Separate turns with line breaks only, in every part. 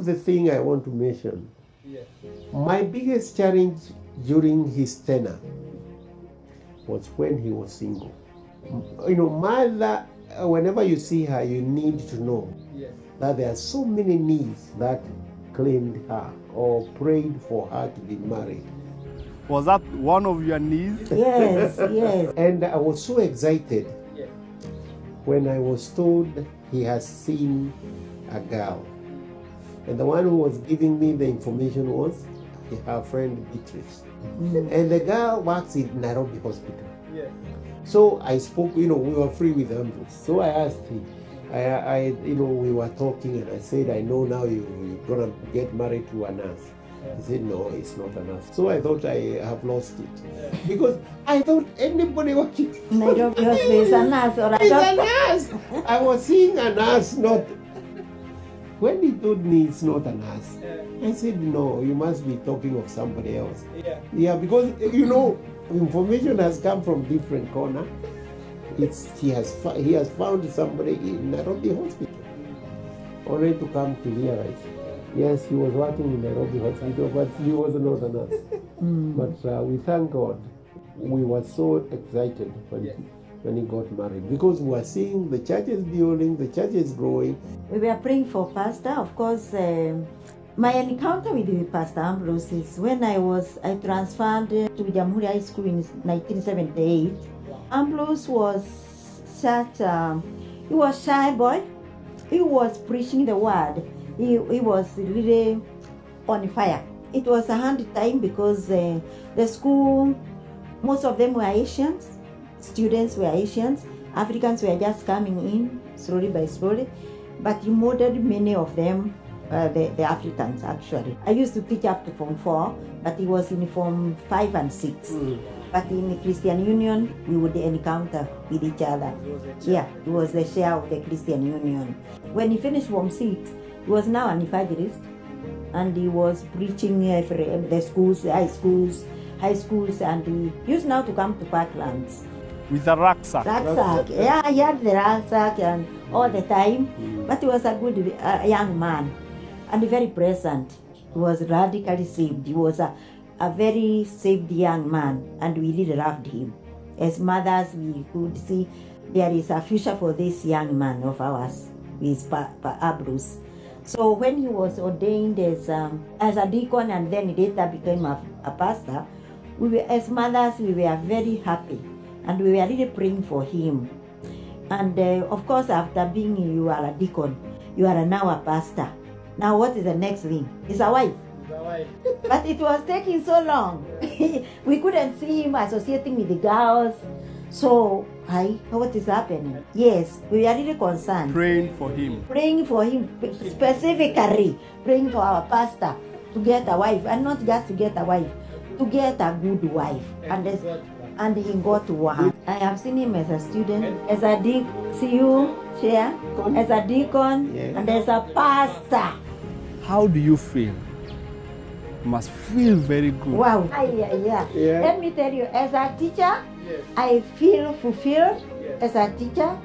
of the things I want to mention,
Yes.
my biggest challenge during his tenure was when he was single. You know, mother, whenever you see her, you need to know
Yes.
that there are so many needs that claimed her or prayed for her to be married.
Was that one of your needs?
Yes, yes.
And I was so excited
Yes.
when I was told he has seen a girl. And the one who was giving me the information was her friend Beatrice. Mm. And the girl works in Nairobi Hospital.
Yes.
So I spoke, you know, we were free with Ambrose. So I asked him, I, I, you know, we were talking and I said, I know now you, you're gonna get married to a nurse. He said, no, it's not a nurse. So I thought I have lost it. Because I thought anybody watching
Nairobi Hospital is a nurse or a doctor.
nurse. I was seeing a nurse, not. When he told me it's not a nurse, I said, no, you must be talking of somebody else.
Yeah.
Yeah, because you know, information has come from different corner. It's he has he has found somebody in Nairobi hospital, only to come to realize. Yes, he was working in Nairobi hospital, but he was not a nurse. But uh, we thank God. We were so excited when
Yeah.
He, when he got married because we were seeing the church is building, the church is growing.
We were praying for Pastor. Of course, um my encounter with the Pastor Ambrose is when I was I transferred to Jamhuri High School in 1978. Ambrose was such um, he was shy boy. He was preaching the word. He, he was really on fire. It was a hard time because uh, the school, most of them were Asians. Students were Asians. Africans were just coming in slowly by slowly. But he molded many of them, uh, the, the Africans actually. I used to teach up to Form 4, but he was in Form 5 and 6. But in the Christian Union, we would encounter with each other. Yeah, it was the chair of the Christian Union. When he finished Form 6, he was now an evangelist and he was preaching every, the schools, the high schools, high schools, and he used now to come to Parklands.
With a rucksack.
Rucksack, yeah, he had the rucksack and all the time, but he was a good uh, young man and very present. He was radically saved. He was a, a very saved young man, and we really loved him. As mothers, we could see there is a future for this young man of ours, with pa- pa- Ambrose. So when he was ordained as um, as a deacon and then later became a, a pastor, we were as mothers we were very happy and we were really praying for him. And uh, of course, after being you are a deacon, you are now a pastor. Now what is the next thing? Is a wife. But it was taking so long. we couldn't see him associating with the girls. So, hi, what is happening? Yes, we are really concerned
Praying for him.
praying for him specifically praying for our pastor to get a wife and not just to get a wife to get a good wife and as, and he got one i have seen him as a student. As a deacon chair? As a deacon
Yeah.
and as a pastor.
How do you feel? Must feel very good.
wow. Yeah, yeah.
Yeah.
let me tell you as a teacher i feel fulfilled as a teacher.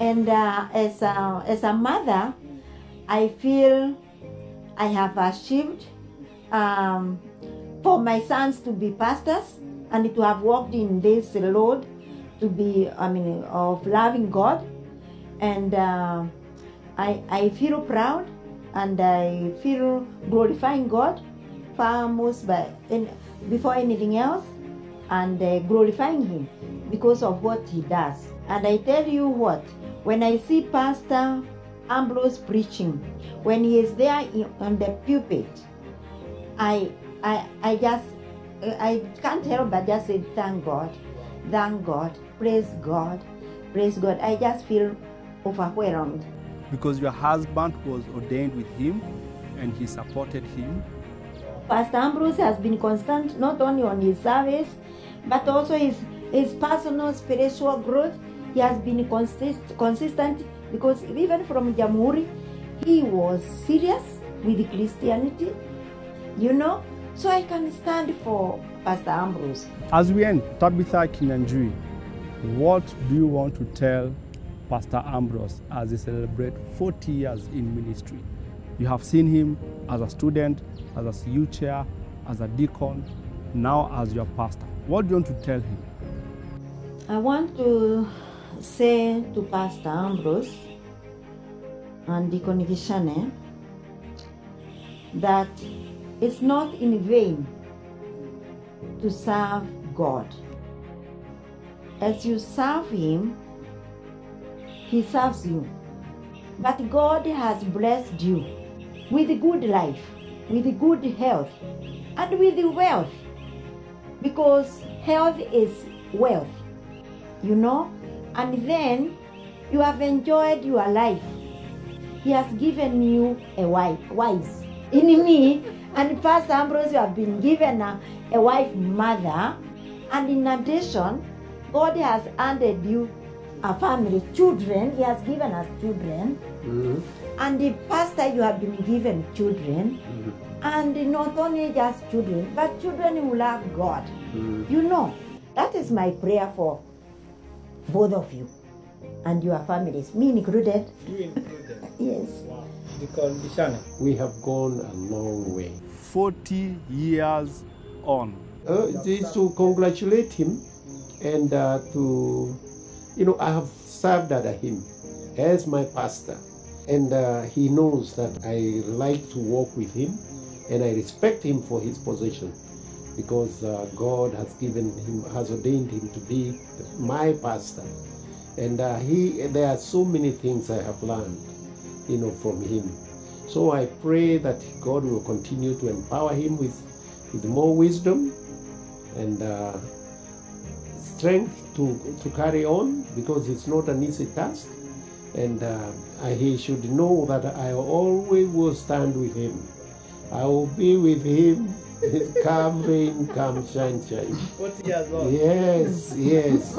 And uh, as a, as a mother i feel i have achieved um, for my sons to be pastors and to have walked in this road to be i mean of loving god. And uh, I, I feel proud and i feel glorifying god far most by in, before anything else and uh, glorifying him because of what he does. And i tell you what when i see pastor ambrose preaching when he is there in, on the pulpit i i i just i can't help but just say thank god thank god praise god praise god i just feel overwhelmed
Because your husband was ordained with him and he supported him.
Pastor Ambrose has been constant not only on his service, but also his, his personal spiritual growth. He has been consist, consistent because even from Jamhuri, he was serious with Christianity, you know. So I can stand for Pastor Ambrose.
As we end, Tabitha Kinyanjui, what do you want to tell Pastor Ambrose as he celebrates 40 years in ministry? You have seen him as a student, as a youth chair, as a deacon, now as your pastor. What do you want to tell him?
I want to say to Pastor Ambrose and Deacon Gishane eh, that it's not in vain to serve God. As you serve Him, He serves you. But God has blessed you with good life, with good health, and with wealth. Because health is wealth, you know? And then you have enjoyed your life. He has given you a wife, wives. In me, and Pastor Ambrose, you have been given a, a wife mother. And in addition, God has handed you a family, children. He has given us children.
Mhm.
And the pastor, you have been given children. And not only just children, but children who love God.
Mhm.
You know, that is my prayer for both of you and your families, me included.
You included.
Yes.
Wow. Deacon Gishane.
We have gone a long way.
40 years on.
Uh, it's to congratulate him and uh, to, you know, I have served under him as my pastor. And uh, he knows that I like to walk with him and I respect him for his position because uh, God has given him, has ordained him to be my pastor. And uh, he, there are so many things I have learned, you know, from him. So I pray that God will continue to empower him with, with more wisdom and uh, strength to, to carry on because it's not an easy task. And uh, he should know that I always will stand with him. I will be with him, come rain, come shine, shine.
40 years old.
Yes, yes.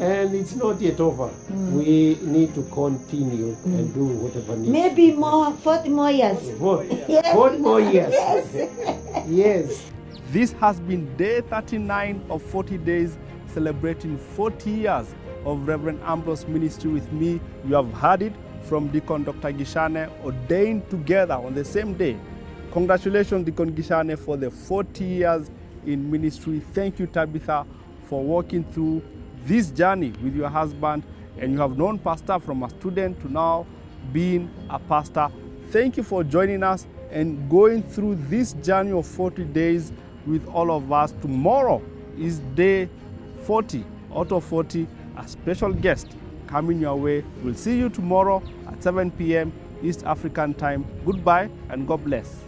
And it's not yet over. Hmm. We need to continue and hmm. do whatever needs.
Maybe more, 40 more years.
What?
Yes.
Forty more years.
Yes.
Yes.
This has been day 39 of 40 days celebrating 40 years of Reverend Ambrose ministry with me. You have heard it from Deacon Dr. Gishane, ordained together on the same day. Congratulations, Deacon Gishane, for the 40 years in ministry. Thank you, Tabitha, for walking through this journey with your husband. And you have known Pastor from a student to now being a pastor. Thank you for joining us and going through this journey of 40 days with all of us. Tomorrow is day 40 out of 40, a special guest coming your way. We'll see you tomorrow at 7 p.m. East African time. Goodbye and God bless.